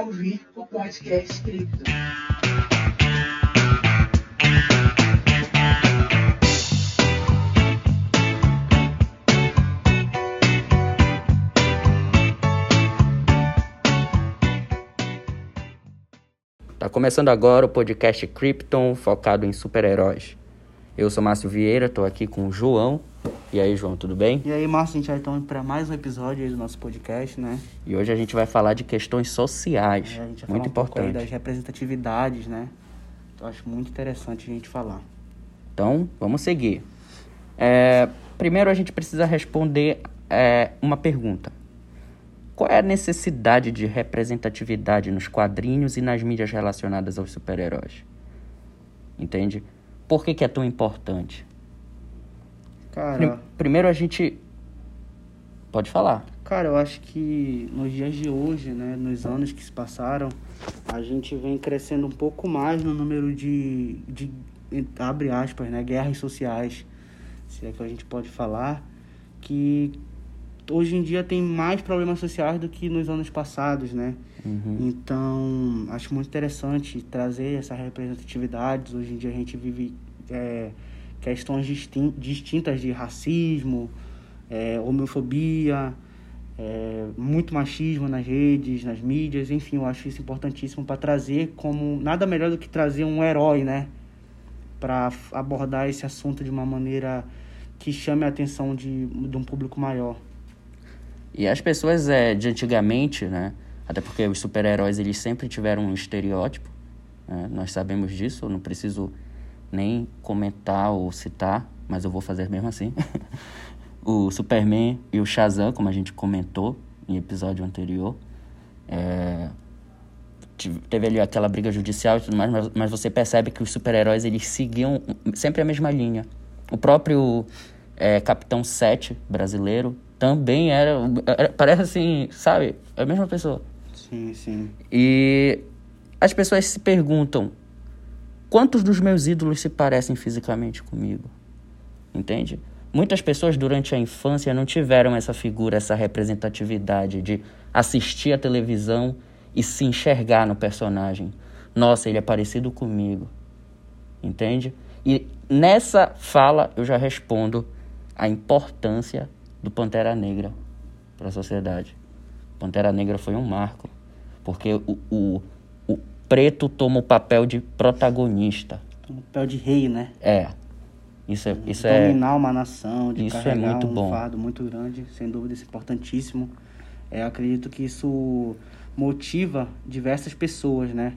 ouvir o podcast Cripto. Tá começando agora o podcast Krypton, focado em super-heróis. Eu sou Márcio Vieira, tô aqui com o João. E aí, João, tudo bem? E aí, Márcio, a gente vai então para mais um episódio do nosso podcast, né? E hoje a gente vai falar de questões sociais, É, a gente vai muito falar um importante. das representatividades, né? Eu acho muito interessante a gente falar. Então, vamos seguir. É, primeiro a gente precisa responder é, uma pergunta. Qual é a necessidade de representatividade nos quadrinhos e nas mídias relacionadas aos super-heróis? Entende? Por que, que é tão importante? Cara, Primeiro a gente. Pode falar. cara, eu acho que nos dias de hoje, né, nos anos que se passaram, a gente vem crescendo um pouco mais no número de, de abre aspas, né, guerras sociais, se é que a gente pode falar, que hoje em dia tem mais problemas sociais do que nos anos passados, né? Uhum. Então, acho muito interessante trazer essa representatividade. Hoje em dia a gente vive é, questões distin- distintas de racismo, é, homofobia, é, muito machismo nas redes, nas mídias. Enfim, eu acho isso importantíssimo para trazer como nada melhor do que trazer um herói, né? Para abordar esse assunto de uma maneira que chame a atenção de, de um público maior. E as pessoas é, de antigamente, né? Até porque os super-heróis eles sempre tiveram um estereótipo. né? Nós sabemos disso, eu não preciso nem comentar ou citar, mas eu vou fazer mesmo assim. o Superman e o Shazam, como a gente comentou em episódio anterior. é, Teve ali aquela briga judicial e tudo mais, mas, mas você percebe que os super-heróis eles seguiam sempre a mesma linha. O próprio é, Capitão 7 brasileiro também era, era- Parece assim, sabe? É a mesma pessoa. Sim, sim. E as pessoas se perguntam: quantos dos meus ídolos se parecem fisicamente comigo? Entende? Muitas pessoas durante a infância não tiveram essa figura, essa representatividade de assistir a televisão e se enxergar no personagem. Nossa, ele é parecido comigo. Entende? E nessa fala eu já respondo a importância do Pantera Negra para a sociedade. Pantera Negra foi um marco, porque o, o, preto toma o papel de protagonista. Um papel de rei, né? É. Isso é, isso é dominar uma nação, de isso é carregar muito um bom. fardo muito grande, sem dúvida isso é importantíssimo. É, acredito que isso motiva diversas pessoas, né?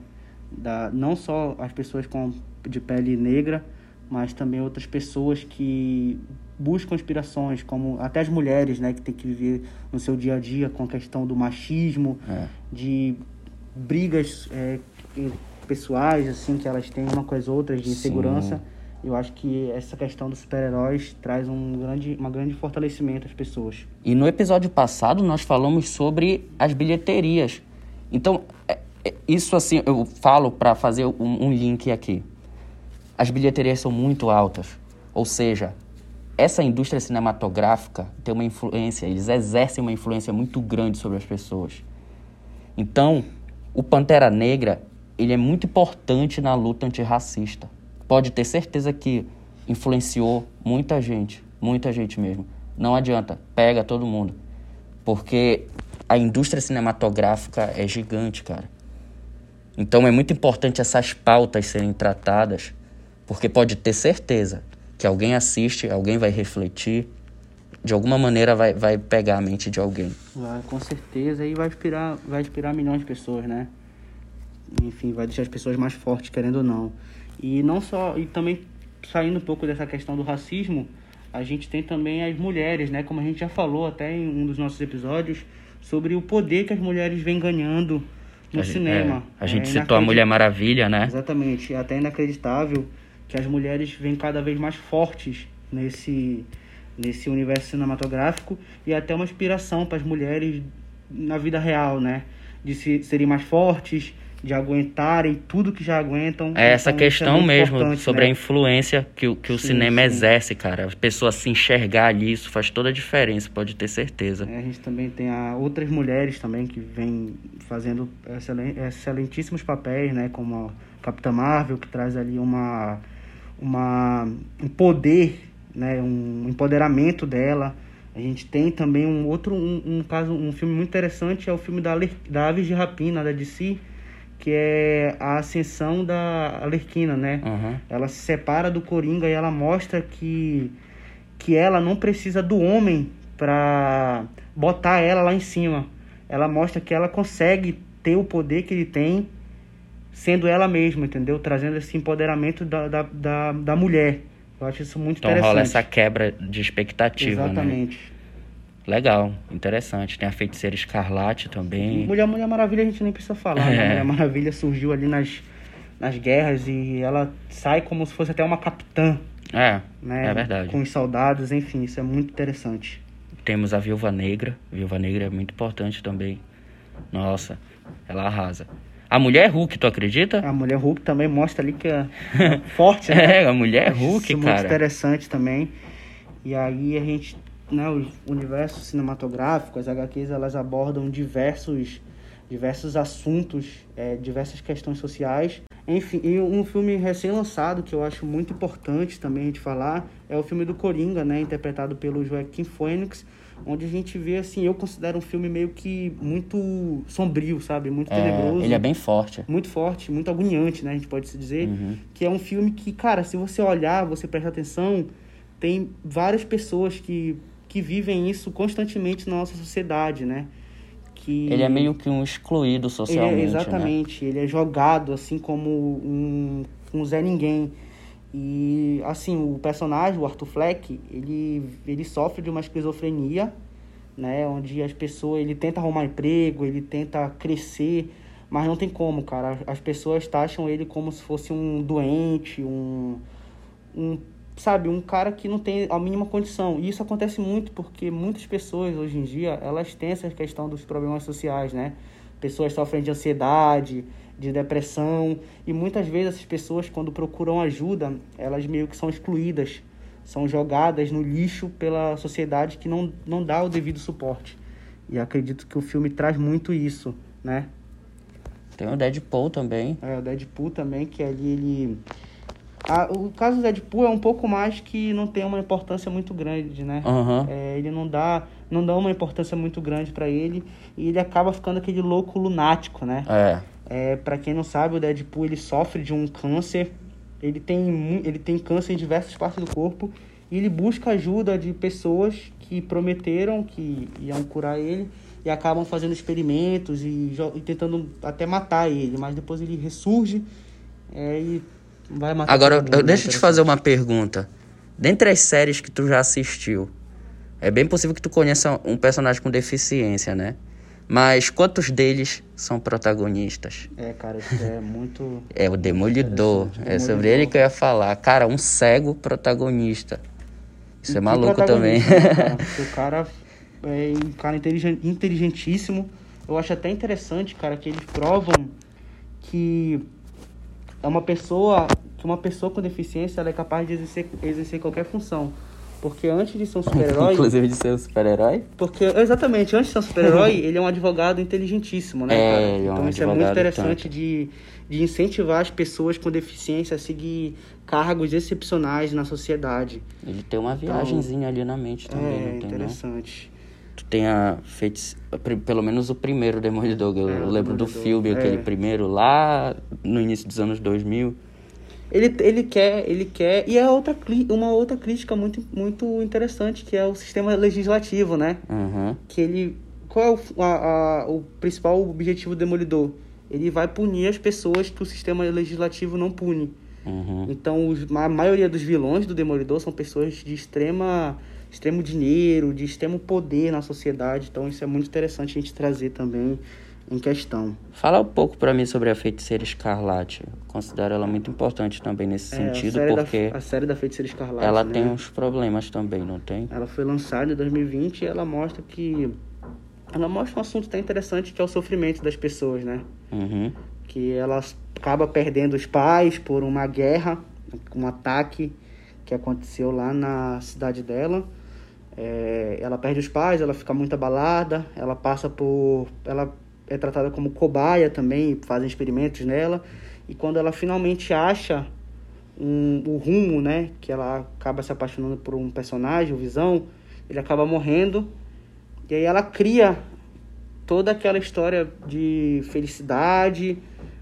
Da, não só as pessoas com de pele negra, mas também outras pessoas que buscam inspirações, como até as mulheres, né, que tem que viver no seu dia a dia com a questão do machismo, É. de brigas é, pessoais, assim, que elas têm uma com as outras, de Sim. insegurança. Eu acho que essa questão dos super-heróis traz um grande, uma grande fortalecimento às pessoas. E no episódio passado nós falamos sobre as bilheterias. Então, é- é- isso assim, eu falo para fazer um, um link aqui. As bilheterias são muito altas. Ou seja, essa indústria cinematográfica tem uma influência, eles exercem uma influência muito grande sobre as pessoas. Então, o Pantera Negra, ele é muito importante na luta antirracista. Pode ter certeza que influenciou muita gente, muita gente mesmo. Não adianta, pega todo mundo. Porque a indústria cinematográfica é gigante, cara. Então é muito importante essas pautas serem tratadas, porque pode ter certeza que alguém assiste, alguém vai refletir, de alguma maneira vai, vai pegar a mente de alguém. Vai, com certeza, e vai inspirar, vai inspirar milhões de pessoas, né? Enfim, vai deixar as pessoas mais fortes, querendo ou não. E não só, e também saindo um pouco dessa questão do racismo, a gente tem também as mulheres, né? Como a gente já falou até em um dos nossos episódios, sobre o poder que as mulheres vêm ganhando no A gente- cinema. é, a gente É citou a Mulher Maravilha, né? Exatamente. É até inacreditável que as mulheres vêm cada vez mais fortes nesse, nesse universo cinematográfico e até uma inspiração para as mulheres na vida real, né? De se, serem mais fortes, de aguentarem tudo que já aguentam. É essa Então, isso questão muito mesmo sobre né? a influência que, o- que o Sim, cinema sim. exerce, cara. A pessoa se enxergar ali, isso faz toda a diferença, pode ter certeza. É, a gente também tem outras mulheres também que vêm fazendo excelen- excelentíssimos papéis, né? Como a Capitã Marvel, que traz ali uma, uma, um poder, né? Um empoderamento dela. A gente tem também um outro, um, um caso, um filme muito interessante, é o filme da, da Aves de Rapina, da DC, que é a ascensão da Alerquina, né? Aham. Ela se separa do Coringa e ela mostra que, que ela não precisa do homem pra botar ela lá em cima. Ela mostra que ela consegue ter o poder que ele tem sendo ela mesma, entendeu? Trazendo esse empoderamento da, da, da, da mulher. Eu acho isso muito Então interessante. rola essa quebra de expectativa, né? Legal, interessante. Tem a Feiticeira Escarlate também. Mulher, Mulher Maravilha a gente nem precisa falar, né? É. Mulher Maravilha surgiu ali nas, nas guerras e ela sai como se fosse até uma capitã, É, né? é verdade. Com os soldados, enfim, isso é muito interessante. Temos a Viúva Negra. Viúva Negra é muito importante também. Nossa, ela arrasa. A Mulher Hulk, tu acredita? A Mulher Hulk também mostra ali que é forte, né? É, a Mulher Acho Hulk, isso muito cara. interessante também. E aí a gente, né, o universo cinematográfico, as HQs, elas abordam diversos, diversos assuntos, é, diversas questões sociais. Enfim, e um filme recém-lançado que eu acho muito importante também a gente falar é o filme do Coringa, né, interpretado pelo Joaquim Phoenix, onde a gente vê, assim, eu considero um filme meio que muito sombrio, sabe? Muito É, tenebroso ele é bem forte. muito forte, muito agoniante, né? A gente pode se dizer. Uhum. Que é um filme que, cara, se você olhar, você prestar atenção, tem várias pessoas que, que vivem isso constantemente na nossa sociedade, né? Que Ele é meio que um excluído ele é- socialmente, né? exatamente, ele é jogado assim como um, um Zé Ninguém. E assim, o personagem, o Arthur Fleck, ele, ele sofre de uma esquizofrenia, né? Onde as pessoas, ele tenta arrumar emprego, ele tenta crescer, mas não tem como, cara. As pessoas taxam ele como se fosse um doente, um, um sabe, um cara que não tem a mínima condição. E isso acontece muito porque muitas pessoas hoje em dia, elas têm essa questão dos problemas sociais, né? Pessoas sofrem de ansiedade, de depressão, e muitas vezes essas pessoas quando procuram ajuda, elas meio que são excluídas, são jogadas no lixo pela sociedade que não não dá o devido suporte. E acredito que o filme traz muito isso, né? Tem o Deadpool também. É, o Deadpool também, que ali ele. Ah, o caso do Deadpool é um pouco mais que não tem uma importância muito grande, né? Aham. É, ele não dá, não dá uma importância muito grande pra ele e ele acaba ficando aquele louco lunático, né? É. É, para quem não sabe, o Deadpool ele sofre de um câncer. Ele tem, ele tem câncer em diversas partes do corpo e ele busca ajuda de pessoas que prometeram que iam curar ele e acabam fazendo experimentos e, e tentando até matar ele, mas depois ele ressurge é, e vai matar Agora, mundo, eu- né? deixa eu te fazer uma pergunta. Dentre as séries que tu já assistiu, é bem possível que tu conheça um personagem com deficiência, né? Mas quantos deles são protagonistas? É, cara, isso é muito. É o Demolidor. Interessante, É sobre Demolidor. ele que eu ia falar. Cara, um cego protagonista. Isso é E que maluco também. né, cara? O cara é um cara inteligen- inteligentíssimo. Eu acho até interessante, cara, que eles provam que é uma pessoa que uma pessoa com deficiência ela é capaz de exercer, exercer qualquer função. Porque antes de ser um super-herói, Inclusive de ser um super-herói. porque exatamente, antes de ser um super-herói, ele é um advogado inteligentíssimo, né, É, cara? ele é um então isso é muito interessante tanto. de, de incentivar as pessoas com deficiência a seguir cargos excepcionais na sociedade. Ele tem uma viagenzinha ali na mente também, é não tem, interessante. Tu tem a feitice... pri- Pelo menos o primeiro Demolidor. Eu É, lembro do Demolidor, filme, é. aquele primeiro, lá no início dos anos 2000. Ele, ele quer, ele quer, e é outra, uma outra crítica muito, muito interessante, que é o sistema legislativo, né? Uhum. Que ele, qual é o, a- a- o principal objetivo do Demolidor? Ele vai punir as pessoas que o sistema legislativo não pune. Uhum. Então, os- a maioria dos vilões do Demolidor são pessoas de extrema, extremo dinheiro, de extremo poder na sociedade. Então, isso é muito interessante a gente trazer também em questão. Fala um pouco pra mim sobre a Feiticeira Escarlate. Eu considero ela muito importante também nesse É, sentido, a porque da, a série da Feiticeira Escarlate, ela né? tem uns problemas também, não tem? Ela foi lançada em 2020 e ela mostra que ela mostra um assunto até interessante que é o sofrimento das pessoas, né? Uhum. que ela acaba perdendo os pais por uma guerra, um ataque que aconteceu lá na cidade dela. É, ela perde os pais, ela fica muito abalada, ela passa por. Ela é tratada como cobaia também, fazem experimentos nela. E quando ela finalmente acha um, o rumo, né, que ela acaba se apaixonando por um personagem, o Visão, ele acaba morrendo. E aí ela cria toda aquela história de felicidade,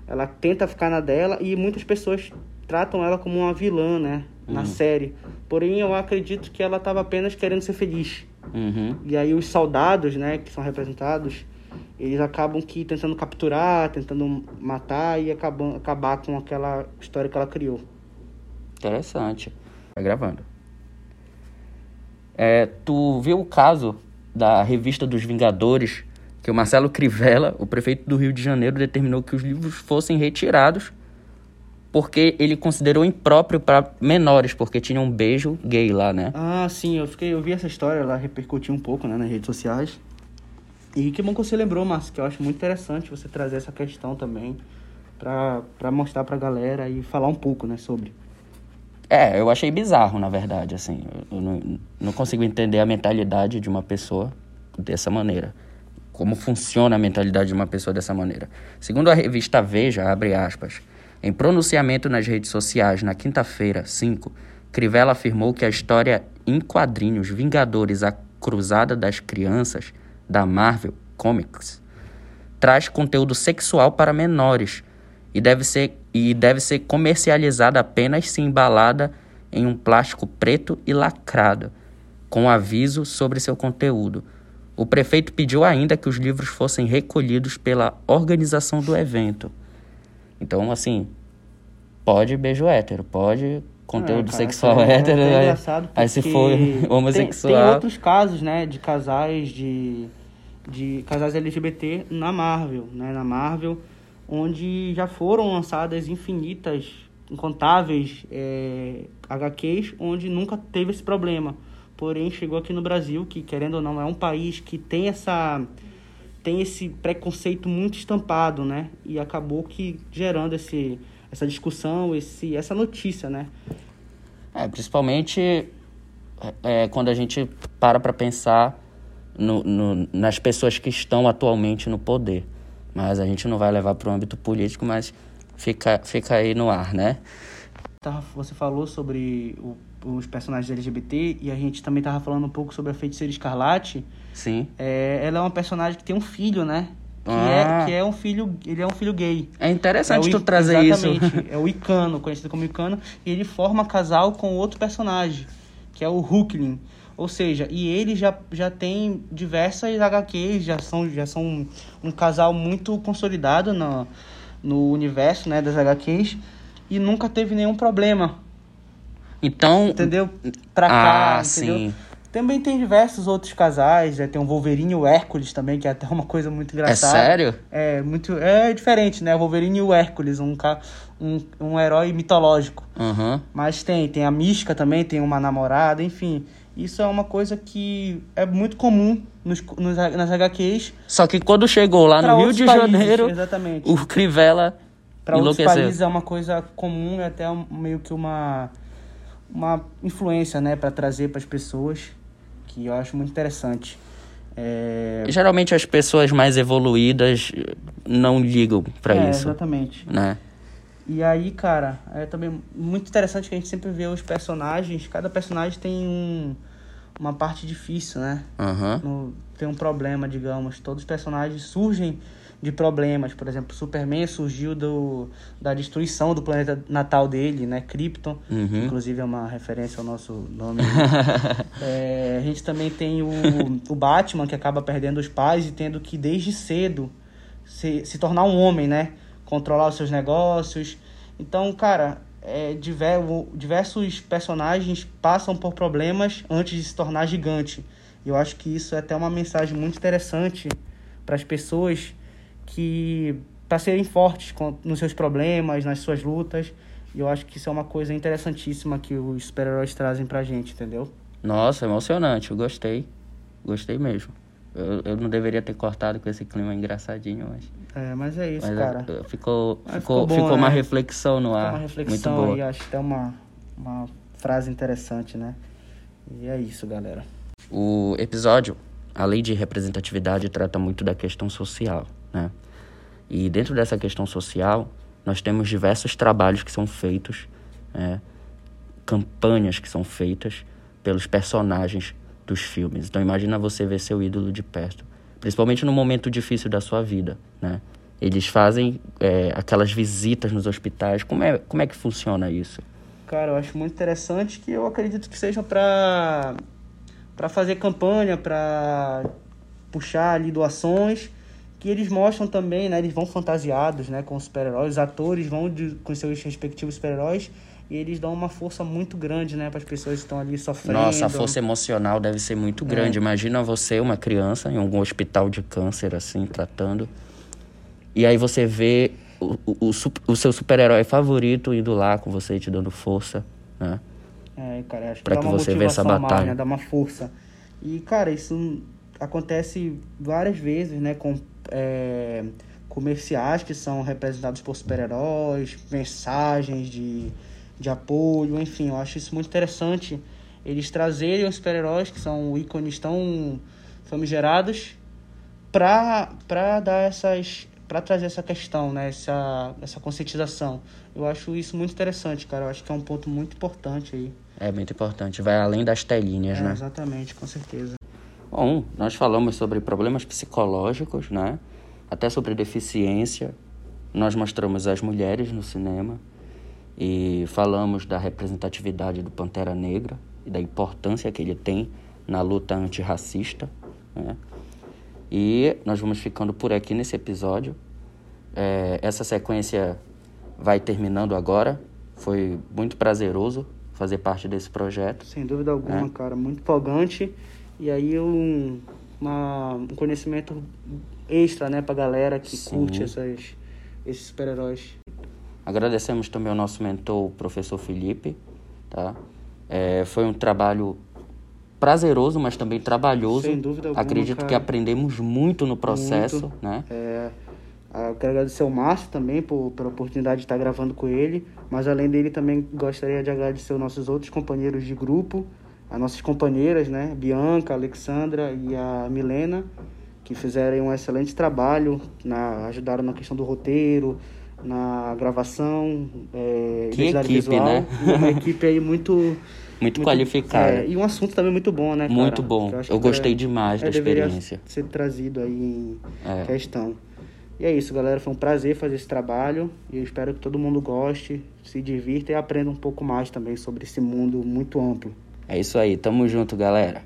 ela tenta ficar na dela e muitas pessoas tratam ela como uma vilã, né, na Uhum. série. Porém, eu acredito que ela estava apenas querendo ser feliz. Uhum. E aí os soldados, né, que são representados, eles acabam que tentando capturar, tentando matar e acabam acabar com aquela história que ela criou. Interessante. Tá gravando. É, tu viu o caso da revista dos Vingadores, que o Marcelo Crivella, o prefeito do Rio de Janeiro, determinou que os livros fossem retirados porque ele considerou impróprio para menores, porque tinha um beijo gay lá, né? Ah, sim, eu fiquei, eu vi essa história, ela repercutiu um pouco, né, nas redes sociais. E que bom que você lembrou, Márcio, que eu acho muito interessante você trazer essa questão também pra mostrar pra galera e falar um pouco, né, sobre. É, eu achei bizarro, na verdade, assim. Eu, eu não, não consigo entender a mentalidade de uma pessoa dessa maneira. Como funciona a mentalidade de uma pessoa dessa maneira. Segundo a revista Veja, abre aspas, em pronunciamento nas redes sociais na quinta-feira, 5, Crivella afirmou que a história em quadrinhos Vingadores A Cruzada das Crianças, da Marvel Comics, traz conteúdo sexual para menores e deve ser, e deve ser comercializada apenas se embalada em um plástico preto e lacrado, com aviso sobre seu conteúdo. O prefeito pediu ainda que os livros fossem recolhidos pela organização do evento. Então, assim, pode beijo hétero, pode conteúdo É, cara, sexual é- é hétero, até aí, engraçado aí se for tem- homossexual... Tem, outros casos, né, de casais de, de casais LGBT na Marvel, né, na Marvel, onde já foram lançadas infinitas, incontáveis é, HQs, onde nunca teve esse problema. Porém, chegou aqui no Brasil, que querendo ou não é um país que tem essa tem esse preconceito muito estampado, né? E acabou que gerando esse essa discussão, esse essa notícia, né? É, principalmente é, quando a gente para para pensar no, no- nas pessoas que estão atualmente no poder. Mas a gente não vai levar para o âmbito político, mas fica, fica aí no ar, né? Tava- Você falou sobre o- os personagens LGBT e a gente também tava falando um pouco sobre a Feiticeira Escarlate. Sim. É, ela é uma personagem que tem um filho, né? Que, Ah. é, que é um filho, ele é um filho gay. É interessante É o tu trazer isso. exatamente, É o Icano, conhecido como Icano, e ele forma casal com outro personagem, que é o Hulkling. Ou seja, e ele já, já tem diversas HQs, já são, já são um, um casal muito consolidado no, no universo né, das HQs, e nunca teve nenhum problema, Então, entendeu? Pra cá, ah, entendeu? sim. Também tem diversos outros casais, né? tem o Wolverine e o Hércules também, que é até uma coisa muito É engraçada. sério? É muito é diferente, né? O Wolverine e o Hércules, um, ca- um, um herói mitológico. Aham. Mas tem, tem a Mística também, tem uma namorada, enfim. Isso é uma coisa que é muito comum nos, nos, nas HQs. Só que quando chegou lá no Rio de países, Janeiro, Exatamente. o Crivella Para outros países é uma coisa comum e até meio que uma, uma influência, né? para trazer para as pessoas, que eu acho muito interessante. É, Geralmente as pessoas mais evoluídas não ligam pra é, isso, Exatamente. né? E aí, cara, é também muito interessante que a gente sempre vê os personagens. Cada personagem tem um, uma parte difícil, né? Aham. No- tem um problema, digamos. Todos os personagens surgem de problemas. Por exemplo, Superman surgiu do, da destruição do planeta natal dele, né? Krypton. Uhum. Que, inclusive é uma referência ao nosso nome. É, a gente também tem o, o Batman, que acaba perdendo os pais e tendo que, desde cedo, se, se tornar um homem, né? Controlar os seus negócios. Então, cara, é, diversos personagens passam por problemas antes de se tornar gigante. E eu acho que isso é até uma mensagem muito interessante para as pessoas que para serem fortes com- nos seus problemas, nas suas lutas. E eu acho que isso é uma coisa interessantíssima que os super-heróis trazem pra gente, entendeu? Nossa, emocionante, eu gostei. Gostei mesmo. Eu, eu não deveria ter cortado com esse clima engraçadinho, mas. É, mas é isso, mas cara. é, ficou, Mas ficou, ficou bom, ficou uma né? reflexão no É ar. uma reflexão muito boa. aí, acho até uma, uma frase interessante, né? E é isso, galera. O episódio, a lei de representatividade trata muito da questão social, né? E dentro dessa questão social, nós temos diversos trabalhos que são feitos, né? campanhas que são feitas pelos personagens dos filmes. Então imagina você ver seu ídolo de perto, principalmente no momento difícil da sua vida, né? Eles fazem é, aquelas visitas nos hospitais. Como é, como é que funciona isso? Cara, eu acho muito interessante que eu acredito que seja pra, pra fazer campanha, pra puxar ali doações, que eles mostram também, né? Eles vão fantasiados, né? Com os super-heróis, os atores vão de, com seus respectivos super-heróis e eles dão uma força muito grande, né? Para as pessoas que estão ali sofrendo. Nossa, a força emocional deve ser muito grande. Imagina você, uma criança, em algum hospital de câncer, assim, tratando. E aí você vê o, o, o, o seu super-herói favorito indo lá com você, te dando força, né? É, cara, acho que Pra dá que uma você vê essa motivação a mais, batalha. né? Dá uma força. E, cara, isso acontece várias vezes, né? Com é, comerciais que são representados por super-heróis, mensagens de, de apoio, enfim, eu acho isso muito interessante. Eles trazerem os super-heróis, que são ícones tão famigerados, pra, pra dar essas para trazer essa questão, né, essa, essa conscientização. Eu acho isso muito interessante, cara. Eu acho que é um ponto muito importante aí. É muito importante. Vai além das telinhas, É, né? Exatamente, com certeza. Bom, nós falamos sobre problemas psicológicos, né? Até sobre deficiência. Nós mostramos as mulheres no cinema e falamos da representatividade do Pantera Negra e da importância que ele tem na luta antirracista, né? E nós vamos ficando por aqui nesse episódio. É, essa sequência vai terminando agora. Foi muito prazeroso fazer parte desse projeto. Sem dúvida alguma, É. cara. Muito empolgante. E aí um, uma, um conhecimento extra, né, pra galera que Sim. curte essas, esses super-heróis. Agradecemos também ao nosso mentor, o professor Felipe, tá? É, foi um trabalho prazeroso, mas também trabalhoso. Sem dúvida alguma, Acredito que cara. aprendemos muito no processo, Muito. né? É, ah, eu quero agradecer ao Márcio também por, pela oportunidade de estar gravando com ele, mas além dele também gostaria de agradecer aos nossos outros companheiros de grupo, as nossas companheiras, né, Bianca, Alexandra e a Milena, que fizeram um excelente trabalho, na, ajudaram na questão do roteiro, na gravação, é, Que equipe, visual, né? uma equipe aí muito Muito, qualificada. é, e um assunto também muito bom, né, cara? Muito bom. Eu que gostei é- demais é, da experiência. ser trazido aí em É. questão. E é isso, galera. Foi um prazer fazer esse trabalho. E eu espero que todo mundo goste, se divirta e aprenda um pouco mais também sobre esse mundo muito amplo. É isso aí. Tamo junto, galera.